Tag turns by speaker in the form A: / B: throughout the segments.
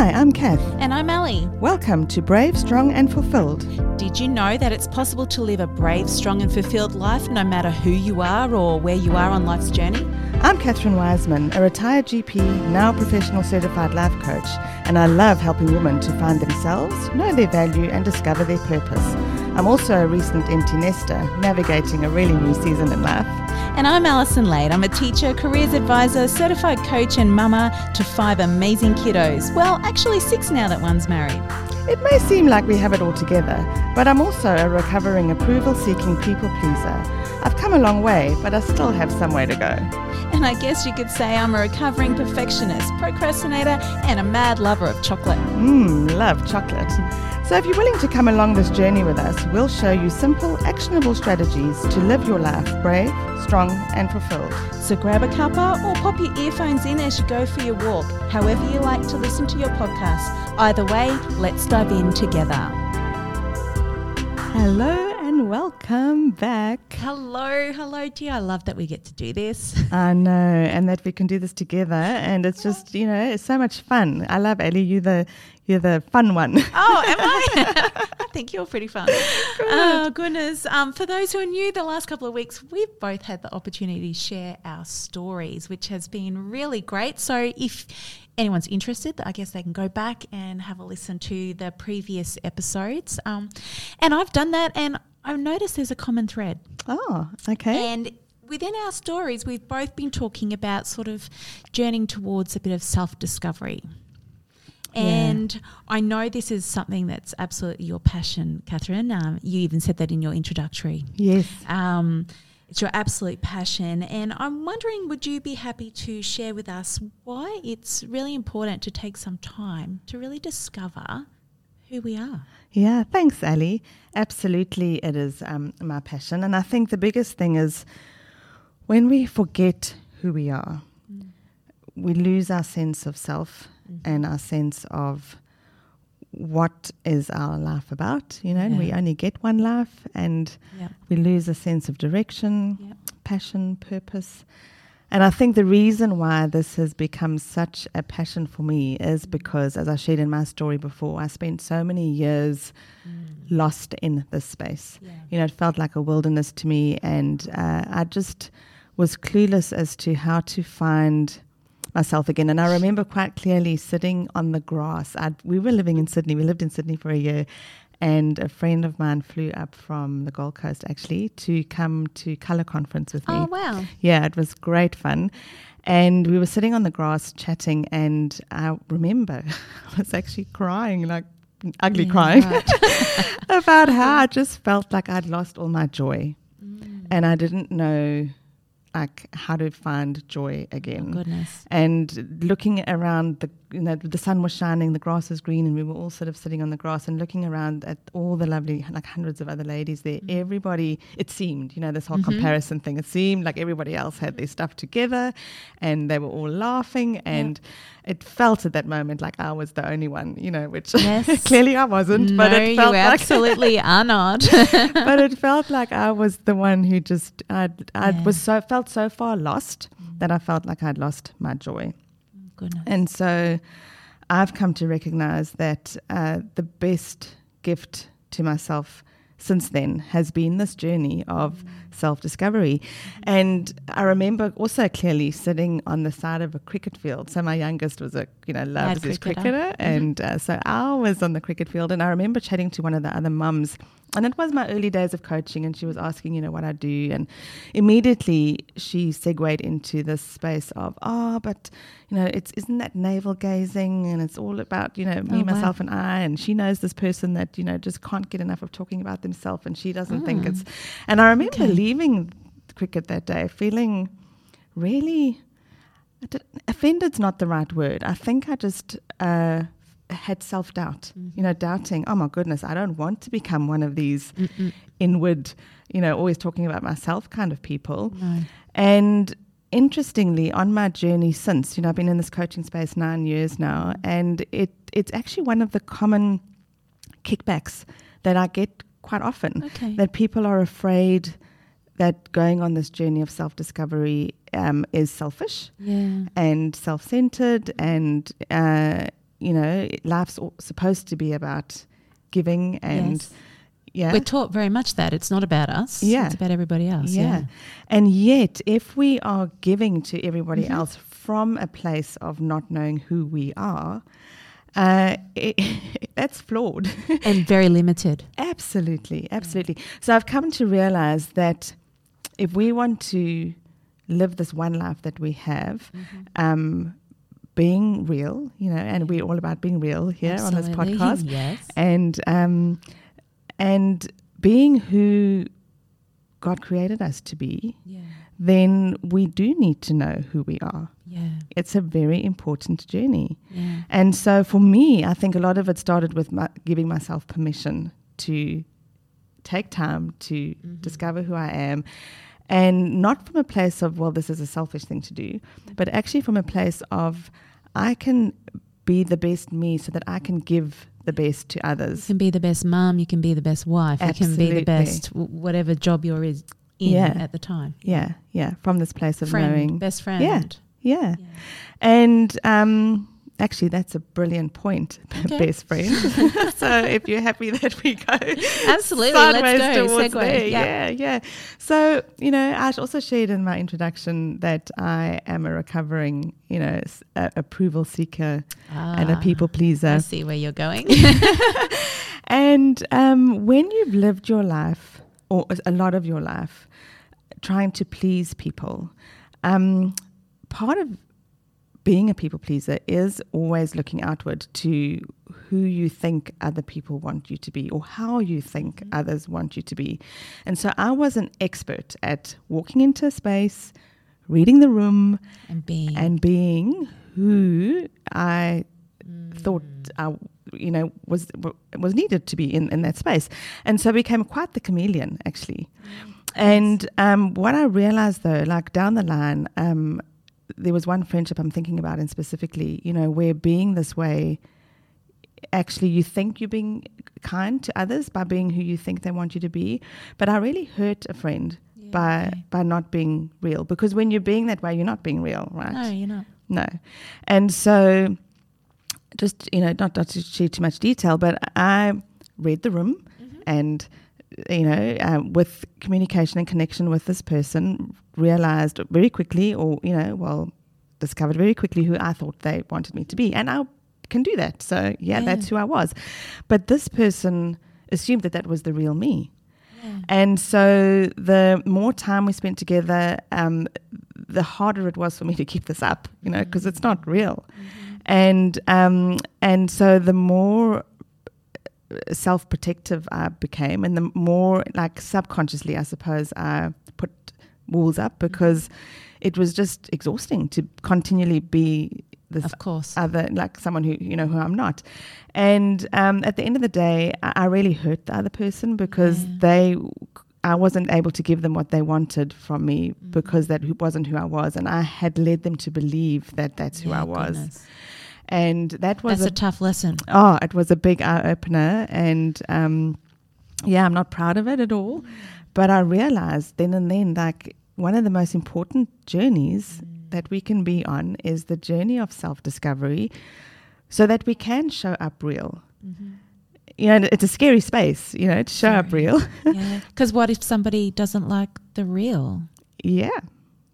A: Hi, I'm Kath.
B: And I'm Ali.
A: Welcome to Brave, Strong and Fulfilled.
B: Did you know that it's possible to live a brave, strong, and fulfilled life no matter who you are or where you are on life's journey?
A: I'm Catherine Wiseman, a retired GP, now professional certified life coach, and I love helping women to find themselves, know their value, and discover their purpose. I'm also a recent empty nester, navigating a really new season in life.
B: And I'm Alison Lade. I'm a teacher, careers advisor, certified coach, and mama to five amazing kiddos. Well, actually, six now that one's married.
A: It may seem like we have it all together, but I'm also a recovering approval seeking people pleaser. I've come a long way, but I still have some way to go.
B: And I guess you could say I'm a recovering perfectionist, procrastinator, and a mad lover of chocolate.
A: Mmm, love chocolate. So, if you're willing to come along this journey with us, we'll show you simple, actionable strategies to live your life brave, strong, and fulfilled.
B: So, grab a cuppa or pop your earphones in as you go for your walk, however you like to listen to your podcast. Either way, let's dive in together.
A: Hello and welcome back.
B: Hello, hello, dear. I love that we get to do this.
A: I know, and that we can do this together, and it's just you know it's so much fun. I love Ellie. You the you're the fun one.
B: Oh, am I? I think you're pretty fun. Good. Oh goodness! Um, for those who are new, the last couple of weeks we've both had the opportunity to share our stories, which has been really great. So if anyone's interested, I guess they can go back and have a listen to the previous episodes. Um, and I've done that, and I've noticed there's a common thread.
A: Oh, okay.
B: And within our stories, we've both been talking about sort of journeying towards a bit of self discovery. And yeah. I know this is something that's absolutely your passion, Catherine. Um, you even said that in your introductory.
A: Yes.
B: Um, it's your absolute passion. And I'm wondering, would you be happy to share with us why it's really important to take some time to really discover who we are?
A: Yeah, thanks, Ali. Absolutely, it is um, my passion. And I think the biggest thing is when we forget who we are, mm. we lose our sense of self mm-hmm. and our sense of what is our life about, you know, yeah. we only get one life and yep. we lose a sense of direction, yep. passion, purpose. And I think the reason why this has become such a passion for me is because, as I shared in my story before, I spent so many years mm. lost in this space. Yeah. You know, it felt like a wilderness to me, and uh, I just was clueless as to how to find myself again. And I remember quite clearly sitting on the grass. I'd, we were living in Sydney. We lived in Sydney for a year. And a friend of mine flew up from the Gold Coast actually to come to Colour Conference with me.
B: Oh, wow.
A: Yeah, it was great fun. And we were sitting on the grass chatting. And I remember I was actually crying, like ugly yeah, crying, right. about how I just felt like I'd lost all my joy. Mm. And I didn't know like how to find joy again.
B: Oh, goodness.
A: And looking around the you know the sun was shining, the grass was green, and we were all sort of sitting on the grass and looking around at all the lovely like hundreds of other ladies there. Mm. Everybody, it seemed, you know, this whole mm-hmm. comparison thing. It seemed like everybody else had their stuff together, and they were all laughing, and. It felt at that moment like I was the only one, you know, which yes. clearly I wasn't.
B: No,
A: but it
B: felt you like absolutely are not.
A: but it felt like I was the one who just I I yeah. was so felt so far lost mm. that I felt like I'd lost my joy.
B: Goodness.
A: And so I've come to recognize that uh, the best gift to myself since then has been this journey of self discovery. And I remember also clearly sitting on the side of a cricket field. So my youngest was a, you know, loves his cricketer. cricketer. Mm-hmm. And uh, so I was on the cricket field and I remember chatting to one of the other mums and it was my early days of coaching, and she was asking, you know, what I do. And immediately she segued into this space of, oh, but, you know, it's isn't that navel gazing and it's all about, you know, me, oh, myself, wow. and I. And she knows this person that, you know, just can't get enough of talking about themselves and she doesn't think it's. Mm. And I remember okay. leaving cricket that day feeling really. Offended's not the right word. I think I just. Uh, had self doubt, mm-hmm. you know, doubting, oh my goodness, I don't want to become one of these Mm-mm. inward, you know, always talking about myself kind of people. No. And interestingly, on my journey since, you know, I've been in this coaching space nine years now, and it it's actually one of the common kickbacks that I get quite often okay. that people are afraid that going on this journey of self discovery um, is selfish
B: yeah.
A: and self centered and uh, you know, life's supposed to be about giving and
B: Yes.
A: yeah.
B: We're taught very much that it's not about us.
A: Yeah.
B: It's about everybody else.
A: yeah.
B: Yeah.
A: And yet, if we are giving to everybody
B: Mm-hmm.
A: else from a place of not knowing who we are, uh, it, that's flawed.
B: And very limited.
A: absolutely, absolutely. So I've come to realize that if we want to live this one life that we have,
B: Mm-hmm.
A: um, being real, you know, and we're all about being real here on this podcast,
B: Yes.
A: and um, and being who God created us to be,
B: Yeah.
A: then we do need to know who we are.
B: Yeah.
A: It's a very important journey.
B: Yeah.
A: And so for me, I think a lot of it started with my, giving myself permission to take time to discover who I am. And not from a place of, well, this is a selfish thing to do, but actually from a place of, I can be the best me so that I can give the best to others.
B: You can be the best mom, You can be the best wife. You can be the best whatever job you're in
A: Yeah.
B: at the time.
A: Yeah, yeah, from this place of
B: Friend,
A: knowing.
B: best friend.
A: Yeah.
B: Yeah.
A: And um, actually, that's a brilliant point,
B: Okay.
A: best friend. so if you're happy that we go
B: Absolutely.
A: sideways
B: Let's go.
A: towards
B: Segue.
A: there,
B: Yeah.
A: yeah, yeah. So you know, I also shared in my introduction that I am a recovering, you know, s- a- approval seeker and a
B: Ah,
A: people
B: I
A: pleaser.
B: see where you're going.
A: And um, when you've lived your life, or a lot of your life, trying to please people, um, part of being a people pleaser is always looking outward to who you think other people want you to be or how you think others want you to be. And so I was an expert at walking into a space, reading the room,
B: and being.
A: and being who I thought I, you know, was was needed to be in, in that space, and so I became quite the chameleon actually. And um, what I realized though, like down the line, um, there was one friendship I'm thinking about, and specifically, you know, where being this way, actually, you think you're being kind to others by being who you think they want you to be, but I really hurt a friend
B: Yeah,
A: by
B: okay.
A: by not being real because when you're being that way, you're not being real, right?
B: No, you're not.
A: No. And so, just, you know, not, not to share too much detail, but I read the room mm-hmm. and, you know, um, with communication and connection with this person, realized very quickly, or, you know, well, discovered very quickly who I thought they wanted me to be. And I can do that. So, yeah,
B: Yeah.
A: that's who I was. But this person assumed that that was the real me.
B: Yeah.
A: And so the more time we spent together, um, the harder it was for me to keep this up, you know, because it's not real. And um, and so the more self protective I became, and the more like subconsciously, I suppose, I put walls up because it was just exhausting to continually be this
B: Of course.
A: other like someone who you know who I'm not. And um, at the end of the day, I, I really hurt the other person because
B: Yeah.
A: they, I wasn't able to give them what they wanted from me
B: Mm.
A: because that wasn't who I was, and I had led them to believe that that's who
B: Yeah,
A: I was.
B: goodness.
A: And that was
B: That's a
A: a,
B: tough lesson.
A: oh, it was a big eye opener, and um, yeah, I'm not proud of it at all. But I realized then and then, like one of the most important journeys that we can be on is the journey of self discovery so that we can show up real. You know, it's a scary space, you know, to show up real.
B: yeah. Because what if somebody doesn't like the real?
A: yeah.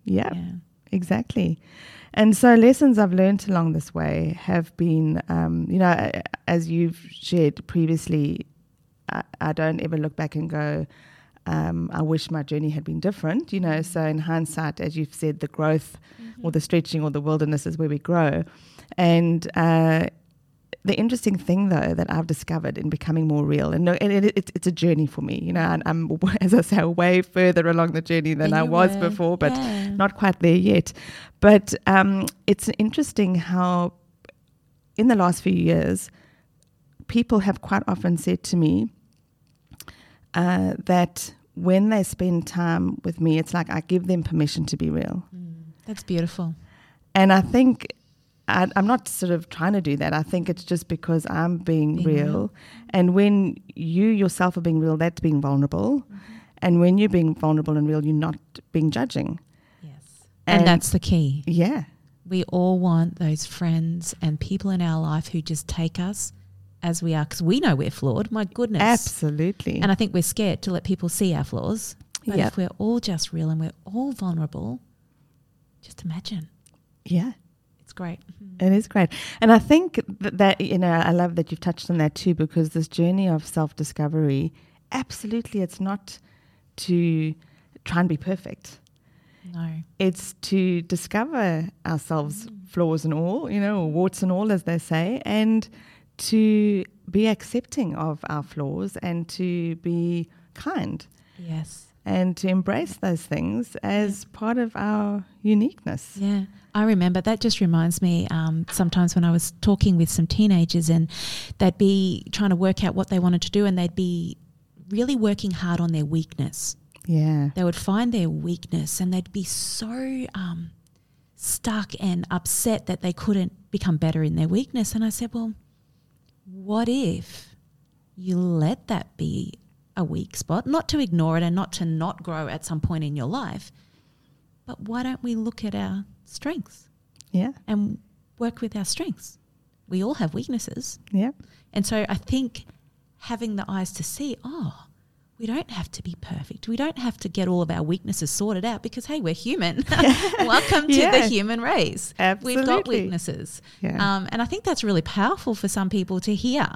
A: Yeah,
B: Yeah.
A: exactly. And so, lessons I've learned along this way have been, um, you know, as you've shared previously, I, I don't ever look back and go, um, I wish my journey had been different, you know. So, in hindsight, as you've said, the growth or the stretching or the wilderness is where we grow. And uh, the interesting thing, though, that I've discovered in becoming more real, and, no, and it, it, it's a journey for me, you know, and I'm, as I say, way further along the journey than I was
B: were.
A: before, but
B: Yeah.
A: not quite there yet. But um, it's interesting how, in the last few years, people have quite often said to me uh, that when they spend time with me, it's like I give them permission to be real.
B: That's beautiful.
A: And I think I, I'm not sort of trying to do that. I think it's just because I'm being,
B: Being
A: real.
B: real.
A: And when you yourself are being real, that's being vulnerable. Mm-hmm. And when you're being vulnerable and real, you're not being judging.
B: Yes. And,
A: And-
B: that's the key.
A: Yeah.
B: We all want those friends and people in our life who just take us as we are because we know we're flawed. My goodness.
A: Absolutely.
B: And I think we're scared to let people see our flaws. But
A: Yep.
B: if we're all just real and we're all vulnerable, just imagine.
A: yeah.
B: Great. Mm-hmm.
A: It is great. And I think that, that, you know, I love that you've touched on that too, because this journey of self discovery, absolutely, it's not to try and be perfect.
B: No.
A: It's to discover ourselves, mm-hmm. flaws and all, you know, or warts and all, as they say, and to be accepting of our flaws and to be kind
B: Yes.
A: And to embrace those things as part of our uniqueness.
B: Yeah, I remember. That just reminds me um, sometimes when I was talking with some teenagers and they'd be trying to work out what they wanted to do and they'd be really working hard on their weakness.
A: Yeah.
B: They would find their weakness and they'd be so um, stuck and upset that they couldn't become better in their weakness. And I said, well, what if you let that be a weak spot? Not to ignore it and not to not grow at some point in your life, but why don't we look at our strengths
A: Yeah.
B: and work with our strengths? We all have weaknesses.
A: Yeah.
B: And so I think having the eyes to see, oh, we don't have to be perfect. We don't have to get all of our weaknesses sorted out because, hey, we're human. Welcome to
A: Yeah.
B: the human race. We've got weaknesses.
A: Yeah.
B: Um, and I think that's really powerful for some people to hear.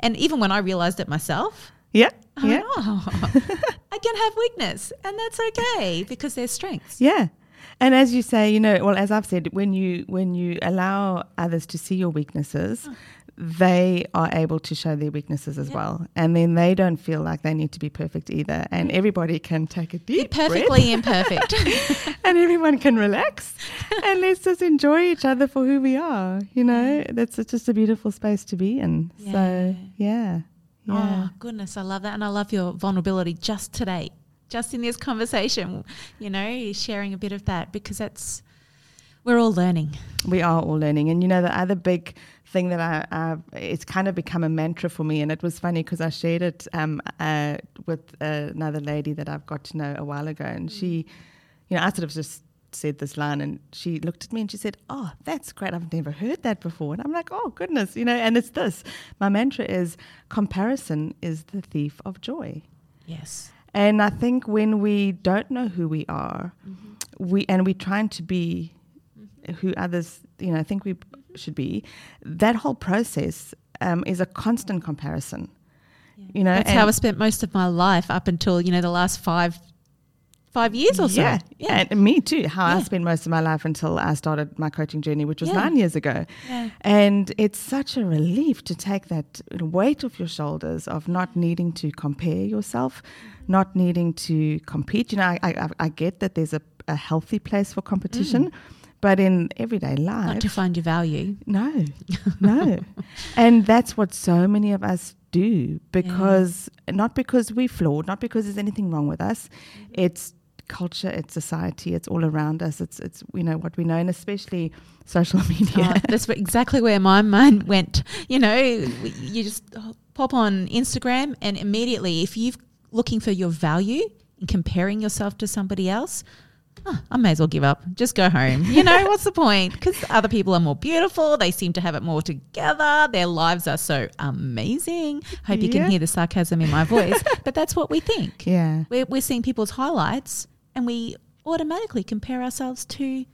B: And even when I realized it myself,
A: Yeah.
B: I
A: Yeah.
B: oh, I can have weakness and that's okay because they're strengths.
A: Yeah. And as you say, you know, well, as I've said, when you when you allow others to see your weaknesses, they are able to show their weaknesses as
B: Yeah.
A: well, and then they don't feel like they need to be perfect either, and mm. everybody can take a deep breath,
B: perfectly imperfect.
A: and everyone can relax, and let's just enjoy each other for who we are. You know, that's just a beautiful space to be in. So yeah, yeah,
B: Oh, goodness, I love that. And I love your vulnerability just today, just in this conversation, you know, sharing a bit of that because that's, we're all learning.
A: we are all learning. And you know, the other big thing that I, uh, it's kind of become a mantra for me, and it was funny because I shared it um, uh, with another lady that I've got to know a while ago, and she, you know, I sort of just said this line, and she looked at me and she said, "Oh, that's great! I've never heard that before." And I'm like, "Oh goodness," you know. And it's this. My mantra is comparison is the thief of joy.
B: Yes.
A: And I think when we don't know who we are, we and we're trying to be who others, you know, think we should be, that whole process um, is a constant comparison. You know,
B: That's how I spent most of my life up until, you know, the last five, five years or so.
A: Yeah, yeah, and me too. How I spent most of my life until I started my coaching journey, which was
B: Yeah.
A: nine years ago.
B: Yeah.
A: And it's such a relief to take that weight off your shoulders of not needing to compare yourself, not needing to compete. You know, I, I, I get that there's a, a healthy place for competition, mm. but in everyday life,
B: Not to find your value.
A: no, no. and that's what so many of us do because not because we're flawed, not because there's anything wrong with us. Mm-hmm. It's culture, it's society, it's all around us. It's it's you know what we know, and especially social media.
B: Oh, that's exactly where my mind went. You know, you just oh, pop on Instagram, and immediately, if you're looking for your value and comparing yourself to somebody else, oh, I may as well give up. Just go home. You know, what's the point? Because other people are more beautiful. They seem to have it more together. Their lives are so amazing. Hope you
A: Yeah.
B: can hear the sarcasm in my voice. but that's what we think.
A: yeah,
B: We're, we're seeing people's highlights, and we automatically compare ourselves to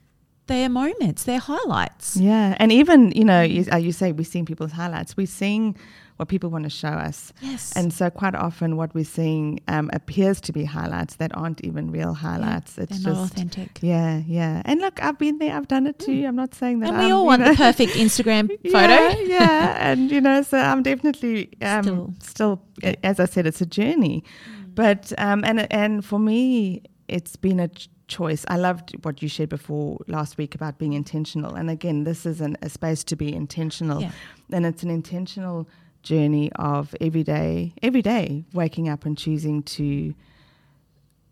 B: their moments, their highlights.
A: yeah, and even you know you, uh, you say we're seeing people's highlights. We're seeing what people want to show us.
B: Yes.
A: And so, quite often, what we're seeing um, appears to be highlights that aren't even real highlights.
B: they're
A: it's just
B: authentic.
A: Yeah, yeah. And look, I've been there. I've done it too. I'm not saying that.
B: And we
A: I'm,
B: all want
A: know-
B: the perfect Instagram photo.
A: yeah, and you know, so I'm definitely um,
B: Still.
A: still, a- as I said, it's a journey.
B: Mm.
A: But um, and and for me, it's been a ch- choice. I loved what you shared before last week about being intentional. And again, this is an, a space to be intentional,
B: Yeah.
A: and it's an intentional journey of every day, every day, waking up and choosing to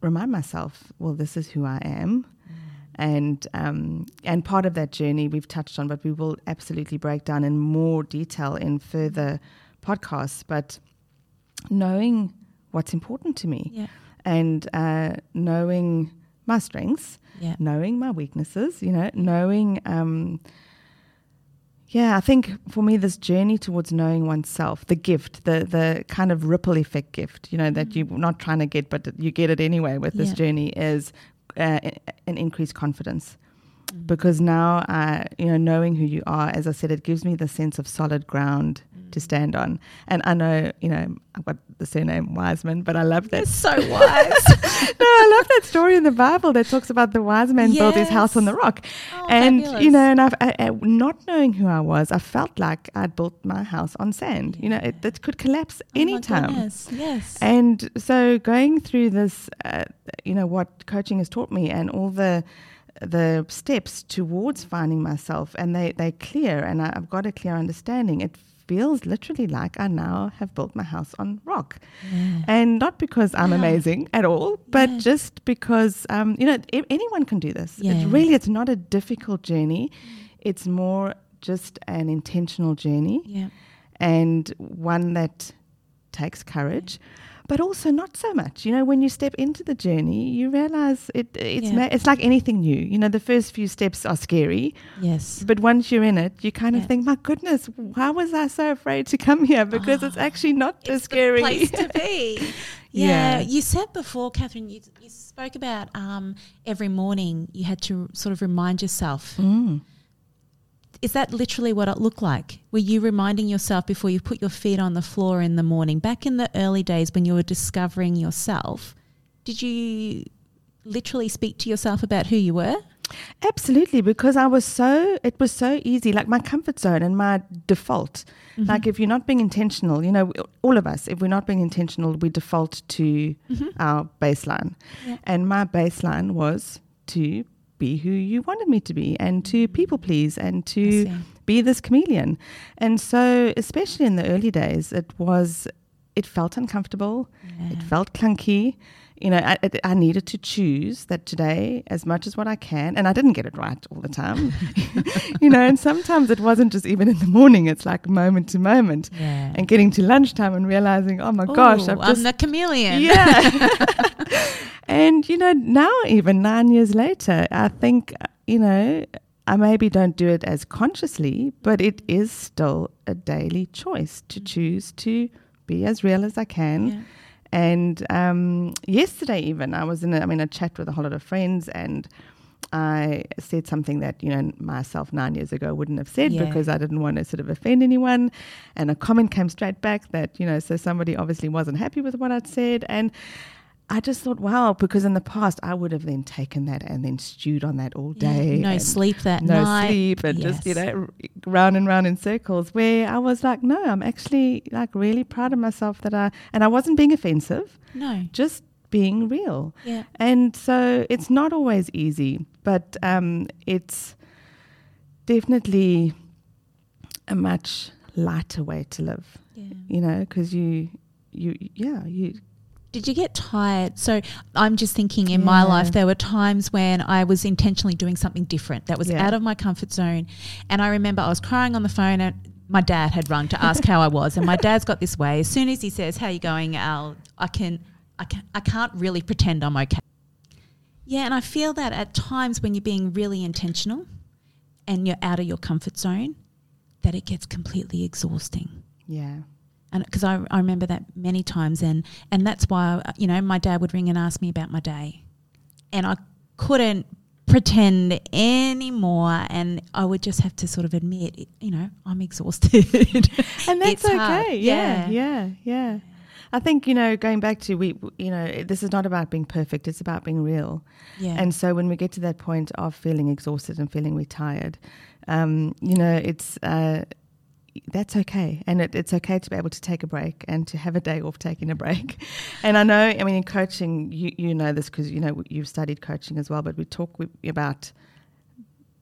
A: remind myself, well, this is who I am. And um, and part of that journey we've touched on, but we will absolutely break down in more detail in further podcasts. But knowing what's important to me,
B: Yeah.
A: And uh, knowing my strengths,
B: Yeah.
A: knowing my weaknesses, you know, knowing. Um, yeah, I think for me, this journey towards knowing oneself, the gift, the the kind of ripple effect gift, you know, that you're not trying to get, but you get it anyway with this
B: Yeah.
A: journey, is uh, an increased confidence. Because now, uh, you know, knowing who you are, as I said, it gives me the sense of solid ground to stand on. And I know, you know, I've got the surname Wiseman, but I love that
B: so wise.
A: no, I love that story in the Bible that talks about the wise man built his house on the rock.
B: Oh,
A: and,
B: fabulous.
A: you know, and I've, I, I, not knowing who I was, I felt like I'd built my house on sand. You know, it, it could collapse
B: Oh
A: anytime.
B: goodness, Yes.
A: And so going through this, uh, you know, what coaching has taught me and all the the steps towards finding myself, and they, they're clear, and I, I've got a clear understanding. It feels literally like I now have built my house on rock.
B: Yeah.
A: And not because I'm amazing at all, but
B: Yeah.
A: just because, um, you know, a- anyone can do this.
B: Yeah.
A: It really, it's not a difficult journey. It's more just an intentional journey
B: yeah.
A: and one that takes courage, but also not so much. You know, when you step into the journey, you realize it, it's
B: Yeah.
A: ma- it's like anything new. You know, the first few steps are scary,
B: Yes.
A: but once you're in it, you kind of
B: Yeah.
A: think, my goodness, why was I so afraid to come here? Because it's
B: Oh,
A: actually not as
B: it's
A: scary.
B: the place to be.
A: Yeah.
B: Yeah. You said before, Catherine, you, you spoke about um, every morning you had to sort of remind yourself.
A: Mm.
B: Is that literally what it looked like? Were you reminding yourself before you put your feet on the floor in the morning? Back in the early days when you were discovering yourself, did you literally speak to yourself about who you were?
A: Absolutely, because I was so, it was so easy, like my comfort zone and my default. Mm-hmm. Like if you're not being intentional, you know, all of us, if we're not being intentional, we default to mm-hmm. our baseline.
B: Yeah.
A: And my baseline was to be who you wanted me to be and to mm. people please and to be this chameleon. And so, especially in the early days, it was, it felt uncomfortable. It felt clunky. You know, I, I- needed to choose that today as much as what I can, and I didn't get it right all the time. you know, and sometimes it wasn't just even in the morning; it's like moment to moment,
B: Yeah.
A: and getting to lunchtime and realizing, oh my gosh, I've
B: I'm
A: just
B: the chameleon.
A: yeah. and you know, now even nine years later, I think you know. I maybe don't do it as consciously, but it is still a daily choice to choose to be as real as I can.
B: Yeah.
A: And um, yesterday, even I was in a, I mean, a chat with a whole lot of friends, and I said something that you know myself nine years ago wouldn't have said
B: Yeah.
A: because I didn't want to sort of offend anyone. And a comment came straight back that you know, so somebody obviously wasn't happy with what I'd said, and I just thought, wow, because in the past I would have then taken that and then stewed on that all
B: Yeah.
A: day.
B: No sleep that
A: no
B: night.
A: sleep and just you know round and round in circles where I was like no I'm actually like really proud of myself that I and I wasn't being offensive
B: No.
A: just being real
B: Yeah.
A: and so it's not always easy but um, it's definitely a much lighter way to live
B: Yeah.
A: you know because you you yeah you
B: Did you get tired? So I'm just thinking in my life, there were times when I was intentionally doing something different that was
A: Yeah.
B: out of my comfort zone. And I remember I was crying on the phone and my dad had rung to ask how I was. And my dad's got this way. As soon as he says, How you going, Al? I can I can I can't really pretend I'm okay. Yeah, and I feel that at times when you're being really intentional and you're out of your comfort zone, that it gets completely exhausting
A: yeah
B: and because I, I remember that many times and and that's why you know my dad would ring and ask me about my day and I couldn't pretend anymore and I would just have to sort of admit you know I'm exhausted
A: and that's
B: It's
A: okay.
B: Yeah.
A: Yeah, yeah, yeah. I think you know, going back to we, you know, this is not about being perfect. It's about being real.
B: yeah
A: And so when we get to that point of feeling exhausted and feeling retired, um, you know, it's uh, that's okay, and it, it's okay to be able to take a break and to have a day off taking a break. And I know, I mean, in coaching, you you know this because you know you've studied coaching as well. But we talk about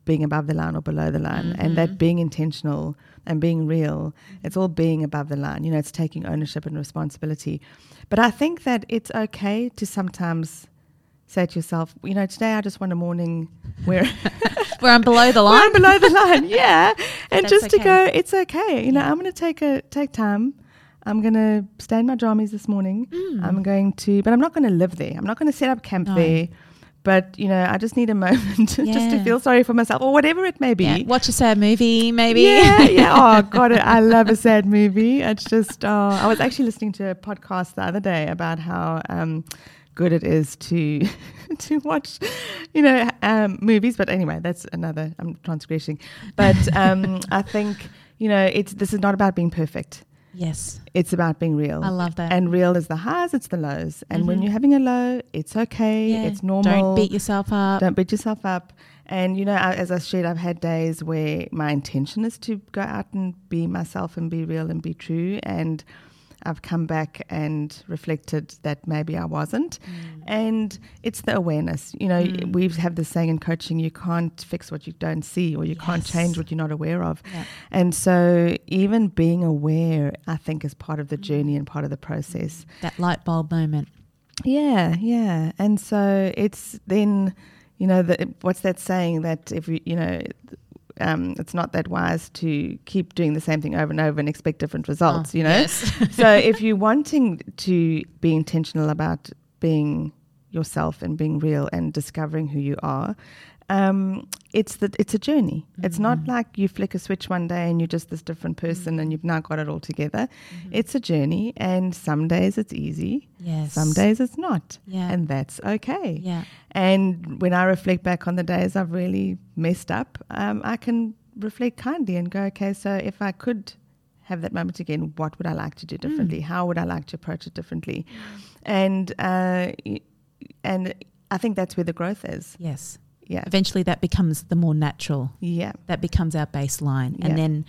A: being above the line or below the line, and
B: Mm-hmm.
A: that being intentional and being real. It's all being above the line. You know, it's taking ownership and responsibility. But I think that it's okay to sometimes say to yourself, you know, today I just want a morning where
B: where I'm below the line
A: I'm below the line, yeah, and just to go, it's okay. You know,
B: Yeah.
A: I'm going to take a take time. I'm going to stay in my jammies this morning.
B: Mm.
A: I'm going to, but I'm not going to live there. I'm not going to set up camp
B: No.
A: there. but you know, I just need a moment just to feel sorry for myself or whatever it may be.
B: Yeah. Watch a sad movie, maybe.
A: Yeah, yeah. Oh, God, I love a sad movie. It's just, oh, I was actually listening to a podcast the other day about how um, good it is to to watch, you know, um, movies. But anyway, that's another. I'm transgressing, but um, I think you know, it's this is not about being perfect.
B: yes.
A: It's about being real.
B: I love that.
A: And real is the highs, it's the lows. And when
B: Mhm.
A: you're having a low, it's okay.
B: Yeah.
A: It's normal.
B: Don't beat yourself up.
A: Don't beat yourself up. And you know, as I shared, I've had days where my intention is to go out and be myself and be real and be true. And I've come back and reflected that maybe I wasn't. And it's the awareness. You know,
B: Mm.
A: we have this saying in coaching: you can't fix what you don't see, or you can't change what you're not aware of.
B: Yeah.
A: And so, even being aware, I think, is part of the journey and part of the process.
B: That light bulb moment.
A: Yeah, yeah. And so it's then, you know, the, what's that saying that if you, you know, um, it's not that wise to keep doing the same thing over and over and expect different results,
B: Oh,
A: you know?
B: yes.
A: so if you're wanting to be intentional about being yourself and being real and discovering who you are, um, it's the it's a journey. It's not
B: Mm-hmm.
A: like you flick a switch one day and you're just this different person and you've now got it all together.
B: Mm-hmm.
A: It's a journey, and some days it's easy,
B: Yes.
A: some days it's not,
B: Yeah.
A: and that's okay.
B: Yeah.
A: And when I reflect back on the days I've really messed up, um, I can reflect kindly and go, okay, so if I could have that moment again, what would I like to do differently? How would I like to approach it differently? And uh, and I think that's where the growth is.
B: Yes.
A: Yeah,
B: Eventually, that becomes the more natural.
A: yeah,
B: That becomes our baseline,
A: Yeah.
B: and then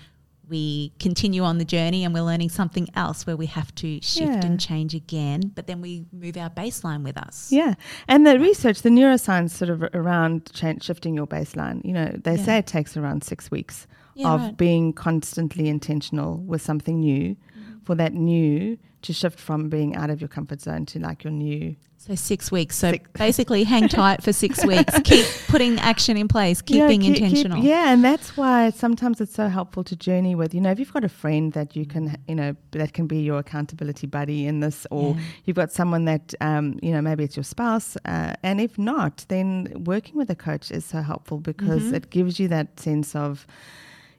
B: we continue on the journey, and we're learning something else where we have to shift
A: Yeah.
B: and change again. But then we move our baseline with us.
A: yeah. And the research, the neuroscience, sort of around change, shifting your baseline. You know, they
B: Yeah.
A: say it takes around six weeks of
B: right.
A: being constantly intentional with something new. For that new to shift from being out of your comfort zone to like your new.
B: So six weeks. So
A: Six.
B: basically, hang tight for six weeks. Keep putting action in place. Keep
A: Yeah,
B: being
A: keep- keep-
B: intentional.
A: yeah, and that's why sometimes it's so helpful to journey with. You know, if you've got a friend that you can, you know, that can be your accountability buddy in this, or
B: Yeah.
A: you've got someone that, um, you know, maybe it's your spouse, uh, and if not, then working with a coach is so helpful because
B: Mhm.
A: it gives you that sense of.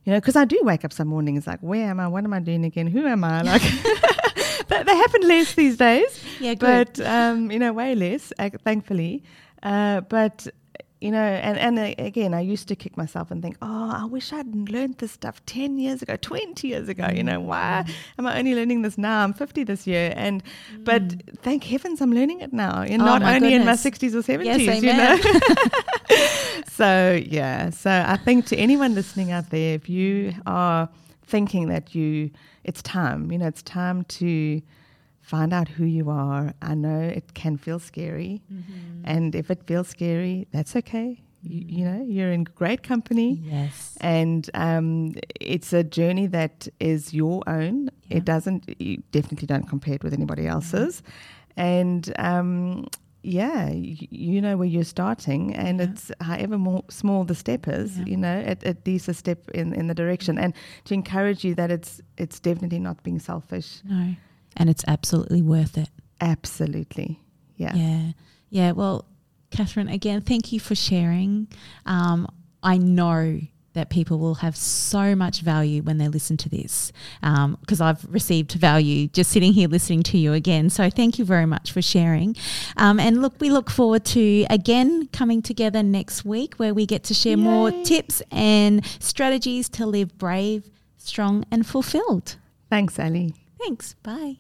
A: You know, because I do wake up some mornings like, where am I? What am I doing again? Who am I? Like, they, they happen less these days.
B: Yeah, good.
A: but um, you know, way less, uh, thankfully. Uh, but you know, and and uh, again, I used to kick myself and think, oh, I wish I'd learned this stuff ten years ago, twenty years ago. You know, why am I only learning this now? I'm fifty this year, and but thank heavens I'm learning it now, and
B: Mm. Oh,
A: not only in my sixties or
B: Yes,
A: seventies. you know. so yeah, so I think to anyone listening out there, if you are thinking that you, it's time, you know, it's time to find out who you are. I know it can feel scary,
B: Mm-hmm.
A: and if it feels scary, that's okay. You, you know, you're in great company.
B: Yes.
A: And um, it's a journey that is your own.
B: Yeah.
A: It doesn't, you definitely don't compare it with anybody else's. And um, yeah, you, know where you're starting, and
B: Yeah.
A: it's however more small the step is,
B: Yeah.
A: you know, at, at least a step in, in the direction. And to encourage you that it's it's definitely not being selfish.
B: No. And it's absolutely worth it.
A: Absolutely. Yeah.
B: Yeah. Yeah. Well, Catherine, again, thank you for sharing. Um, I know that people will have so much value when they listen to this because I've received value just sitting here listening to you again. So thank you very much for sharing. Um, and look, we look forward to again coming together next week where we get to share more tips and strategies to live brave, strong, and fulfilled.
A: Thanks, Ali.
B: Thanks. Bye.